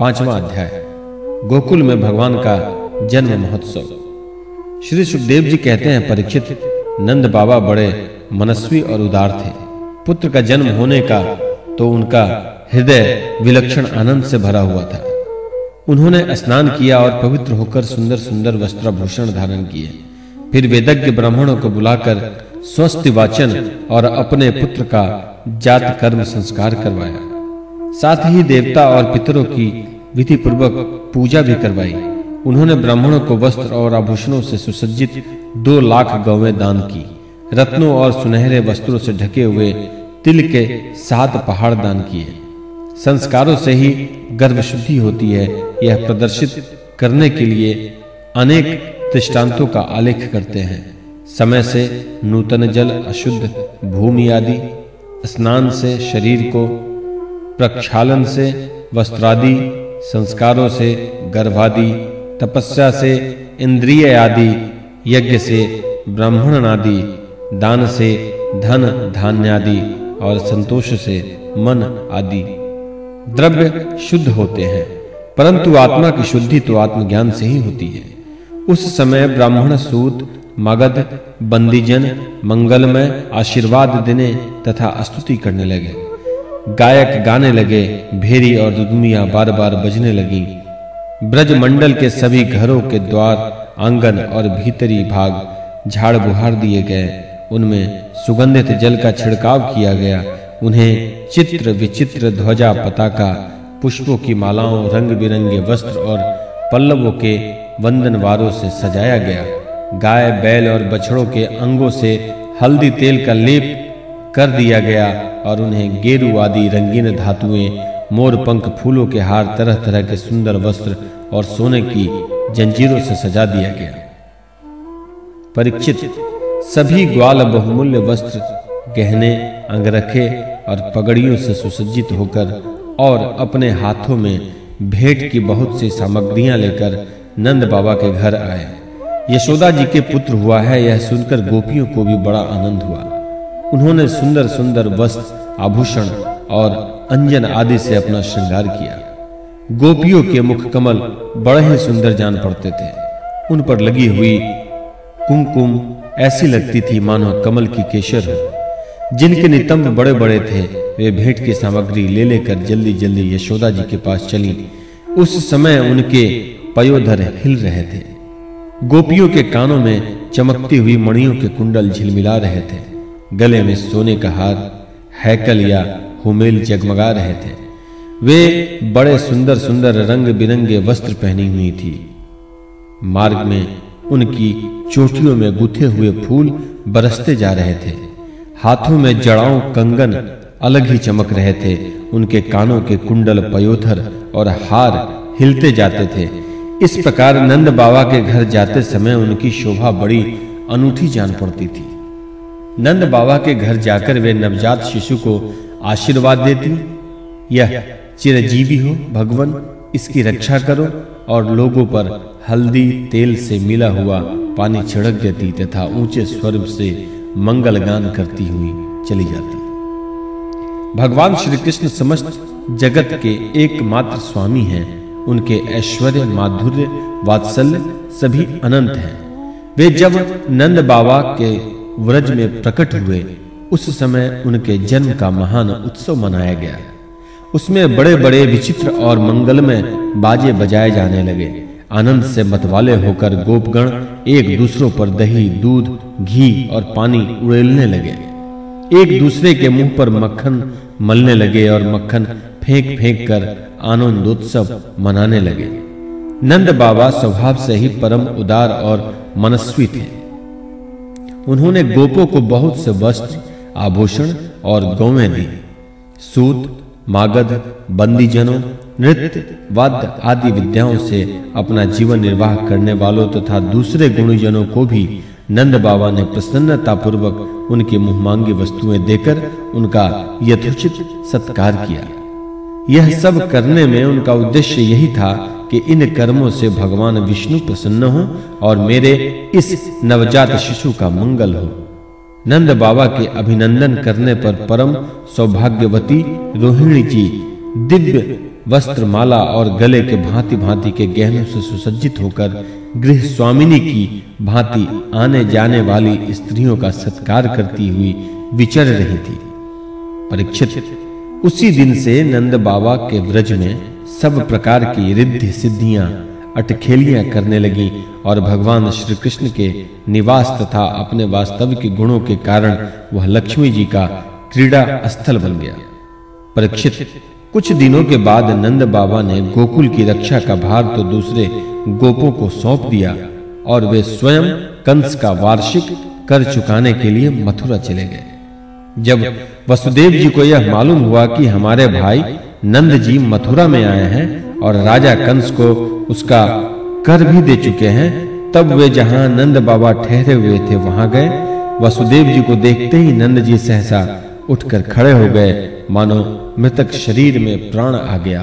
पांचवा अध्याय, गोकुल में भगवान का जन्म महोत्सव। श्री सुखदेव जी कहते हैं, परीक्षित, नंद बाबा बड़े मनस्वी और उदार थे। पुत्र का जन्म होने का तो उनका हृदय विलक्षण आनंद से भरा हुआ था। उन्होंने स्नान किया और पवित्र होकर सुंदर सुंदर वस्त्राभूषण धारण किए। फिर वेदज्ञ ब्राह्मणों को बुलाकर स्वस्थ वाचन और अपने पुत्र का जात कर्म संस्कार करवाया। साथ ही देवता और पितरों की विधि पूर्वक पूजा भी करवाई। उन्होंने ब्राह्मणों को वस्त्र और आभूषणों से सुसज्जित दो लाख गौवें दान की। रत्नों और सुनहरे वस्त्रों से ढके हुए तिल के सात पहाड़ दान किए। संस्कारों से ही गर्भ शुद्धि होती है, यह प्रदर्शित करने के लिए अनेक दृष्टांतों का आलेख करते हैं। समय से नूतन जल, अशुद्ध भूमि आदि, स्नान से शरीर को प्रक्षालन से, वस्त्रादि, संस्कारों से, गर्भादि, तपस्या से, इंद्रिय आदि, यज्ञ से, ब्राह्मण आदि दान से, धन धान्य आदि और संतोष से, मन आदि। द्रव्य शुद्ध होते हैं, परंतु आत्मा की शुद्धि तो आत्मज्ञान से ही होती है। उस समय ब्राह्मण सूत, मगध, बंदीजन, मंगलमय, आशीर्वाद देने तथा स्तुति करने लगे। गायक गाने लगे, भेरी और दुदुमियाँ बार-बार बजने लगी। ब्रज मंडल के सभी घरों के द्वार, आँगन और भीतरी भाग झाड़ बुहार दिए गए। उनमें सुगंधित जल का छिड़काव किया गया। उन्हें चित्र विचित्र ध्वजा पताका, पुष्पों की मालाओं, रंग-बिरंगे वस्त्र और पल्लवों के वंदनवारों से सजाया गया। गाय, बैल और बछड़ों के अंगों से हल्दी तेल का लेप कर दिया गया। और उन्हें गेरु आदि रंगीन धातुएँ, मोर पंख फूलों के हार तरह-तरह के सुंदर वस्त्र और सोने की जंजीरों से सजा दिया गया। परीक्षित, सभी ग्वाल बहुमूल्य वस्त्र गहने, अंगरखे और पगड़ियों से सुसज्जित होकर और अपने हाथों में भेंट की बहुत सी सामग्रियाँ लेकर नंद बाबा के घर आए। यशोदा जी के पुत्र हुआ है, यह सुनकर गोपियों को भी बड़ा आनंद हुआ। उन्होंने सुंदर सुंदर वस्त्र, आभूषण और अंजन आदि से अपना श्रृंगार किया। गोपियों के मुख कमल बड़े ही सुंदर जान पड़ते थे। उन पर लगी हुई कुमकुम ऐसी लगती थी मानो कमल की केशर हो। जिनके नितंब बड़े-बड़े थे, वे भेंट की सामग्री ले लेकर जल्दी-जल्दी यशोदा जी के पास चली। उस समय उनके पयोधर हिल रहे थे। गोपियों के कानों में चमकती हुई मणियों के कुंडल झिलमिला रहे थे। गले में सोने का हार हैकल या हुमेल जगमगा रहे थे। वे बड़े सुंदर सुंदर रंग बिरंगे वस्त्र पहनी हुई थी। मार्ग में उनकी चोटियों में गुथे हुए फूल बरसते जा रहे थे। हाथों में जड़ाओं कंगन अलग ही चमक रहे थे। उनके कानों के कुंडल पयोथर और हार हिलते जाते थे। इस प्रकार नंद बाबा के घर जाते समय उनकी शोभा बड़ी अनूठी जान पड़ती थी। नंद बाबा के घर जाकर वे नवजात शिशु को आशीर्वाद देती। यह चिरजीवी हो, भगवान, इसकी रक्षा करो और लोगों पर हल्दी, तेल से मिला हुआ पानी छिड़क देती तथा ऊँचे स्वर से मंगल गान करती हुई चली जाती। भगवान श्री कृष्ण समस्त जगत के एकमात्र स्वामी हैं। उनके ऐश्वर्य, माधुर्य, वात्सल्य सभी अनंत हैं। वे जब नंद बाबा के व्रज में प्रकट हुए। उस समय उनके जन्म का महान उत्सव मनाया गया। उसमें बड़े-बड़े विचित्र और मंगल में बाजे बजाए जाने लगे। आनंद से मतवाले होकर गोपगण एक दूसरों पर दही, दूध, घी और पानी उड़ेलने लगे। एक दूसरे के मुँह पर मक्खन मलने लगे और मक्खन फेंक-फेंक कर आनंदोत्सव मनाने लगे। नंद बाबा स्वभाव से ही परम उदार और मनस्वी थे। उन्होंने गोपों को बहुत से वस्त्र, आभूषण और गौएँ दी। सूत, मागध, बंदीजनों, नृत्य, वाद्य आदि विद्याओं से अपना जीवन निर्वाह करने वालों तथा तो दूसरे गुणीजनों को भी नंद बाबा ने प्रसन्नता पूर्वक उनकी मुहमांगी वस्तुएँ देकर उनका यथोचित सत्कार किया। यह सब करने में उनका उद्देश्य यही था कि इन कर्मों से भगवान विष्णु प्रसन्न हो और मेरे इस नवजात शिशु का मंगल हो। नंद बाबा के अभिनंदन करने पर परम सौभाग्यवती रोहिणी जी दिव्य वस्त्र माला और गले के भांति-भांति के गहनों से सुसज्जित होकर गृह स्वामिनी की भांति आने जाने वाली स्त्रियों का सत्कार करती हुई विचर रही थी। परीक्षित, उसी दिन से नंद बाबा के व्रज में सब प्रकार की रिद्धि सिद्धियाँ अटखेलियाँ करने लगी और भगवान श्री कृष्ण के निवास तथा अपने वास्तविक गुणों के कारण वह लक्ष्मी जी का क्रीड़ा स्थल बन गया। परीक्षित। कुछ दिनों के बाद नंद बाबा ने गोकुल की रक्षा का भार तो दूसरे गोपों को सौंप दिया और वे स्वयं कंस का वार्षिक कर चुकाने के लिए मथुरा चले गए। जब वसुदेव जी को यह मालूम हुआ कि हमारे भाई नंद जी मथुरा में आए हैं और राजा कंस को उसका कर भी दे चुके हैं। तब वे जहाँ नंद बाबा ठहरे हुए थे, वहाँ गए। वसुदेव जी को देखते ही नंद जी सहसा उठकर खड़े हो गए। मानो मृतक शरीर में प्राण आ गया।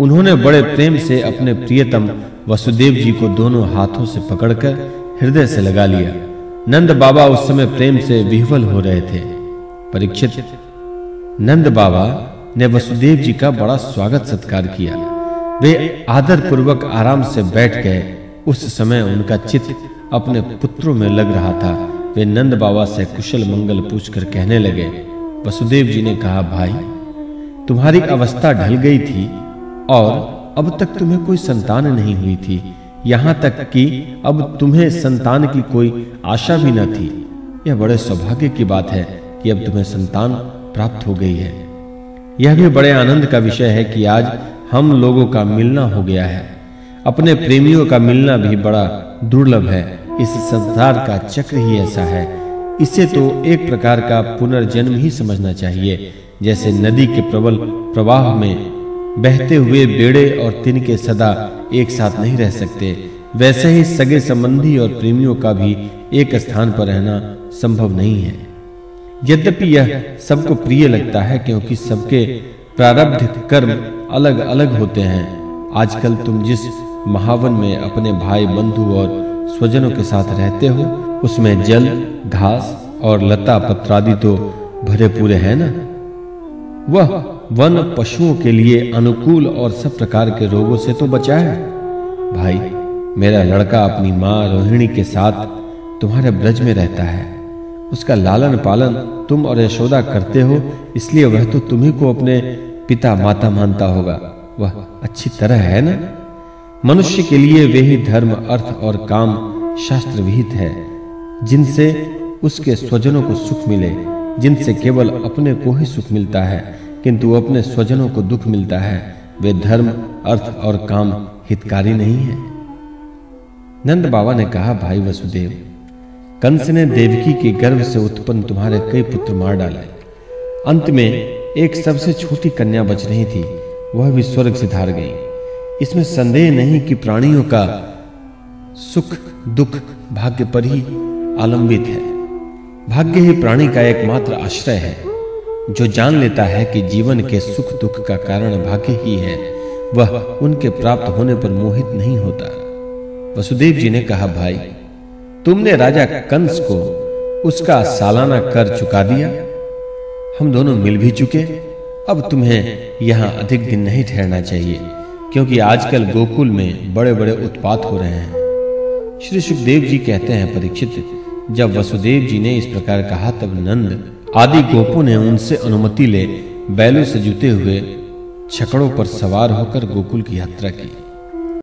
उन्होंने बड़े प्रेम से अपने प्रियतम वसुदेव जी को दोनों हाथों से पकड़कर हृदय से लगा लिया। नंद बाबा उस समय प्रेम से विह्वल हो रहे थे। परीक्षित, नंद बाबा ने वसुदेव जी का बड़ा स्वागत सत्कार किया। वे आदर पूर्वक आराम से बैठ गए। उस समय उनका चित्त अपने पुत्रों में लग रहा था। वे नंद बाबा से कुशल मंगल पूछकर कहने लगे, वसुदेव जी ने कहा, भाई, तुम्हारी अवस्था ढल गई थी और अब तक तुम्हें कोई संतान नहीं हुई थी। यहाँ तक कि अब तुम्हें संतान की कोई आशा भी न थी। यह बड़े सौभाग्य की बात है कि अब तुम्हें संतान प्राप्त हो गई है। यह भी बड़े आनंद का विषय है कि आज हम लोगों का मिलना हो गया है। अपने प्रेमियों का मिलना भी बड़ा दुर्लभ है। इस संसार का चक्र ही ऐसा है। इसे तो एक प्रकार का पुनर्जन्म ही समझना चाहिए। जैसे नदी के प्रबल प्रवाह में बहते हुए बेड़े और तिनके सदा एक साथ नहीं रह सकते, वैसे ही सगे संबंधी और प्रेमियों का भी एक स्थान पर रहना संभव नहीं है। यद्यपि यह सबको प्रिय लगता है, क्योंकि सबके प्रारब्ध कर्म अलग-अलग होते हैं। आजकल तुम जिस महावन में अपने भाई, बंधु और स्वजनों के साथ रहते हो, उसमें जल, घास और लता पत्रादि तो भरे पूरे हैं ना? वह वन पशुओं के लिए अनुकूल और सब प्रकार के रोगों से तो बचा है। भाई, मेरा लड़का अपनी माँ रोहिणी के साथ तुम्हारे ब्रज में रहता है। उसका लालन पालन तुम और यशोदा करते हो, इसलिए वह तो तुम्ही को अपने पिता माता मानता होगा। वह अच्छी तरह है ना? मनुष्य के लिए वे ही धर्म, अर्थ और काम शास्त्र विहित है, जिनसे उसके स्वजनों को सुख मिले, जिनसे केवल अपने को ही सुख मिलता है, किंतु अपने स्वजनों को दुख मिलता है। वे धर्म, अर्थ और काम हितकारी नहीं है। नंद बाबा ने कहा, भाई वसुदेव कंस ने देवकी के गर्भ से उत्पन्न तुम्हारे कई पुत्र मार डाले। अंत में एक सबसे छोटी कन्या बच रही थी, वह भी स्वर्ग से धार गई। इसमें संदेह नहीं कि प्राणियों का सुख, दुख, भाग्य पर ही आलंबित है। भाग्य ही प्राणी का एकमात्र आश्रय है, जो जान लेता है कि जीवन के सुख, दुख का कारण भाग्य ही है, वह उनके प्राप्त होने पर मोहित नहीं होता। वसुदेव जी ने कहा, भाई तुमने राजा कंस को उसका सालाना कर चुका दिया। हम दोनों मिल भी चुके। अब तुम्हें यहाँ अधिक दिन नहीं ठहरना चाहिए, क्योंकि आजकल गोकुल में बड़े-बड़े उत्पात हो रहे हैं। श्री सुखदेव जी कहते हैं परीक्षित, जब वसुदेव जी ने इस प्रकार कहा, तब नंद आदि गोपों ने उनसे अनुमति ले बैलों से जुते हुए छकड़ों पर सवार होकर गोकुल की यात्रा की।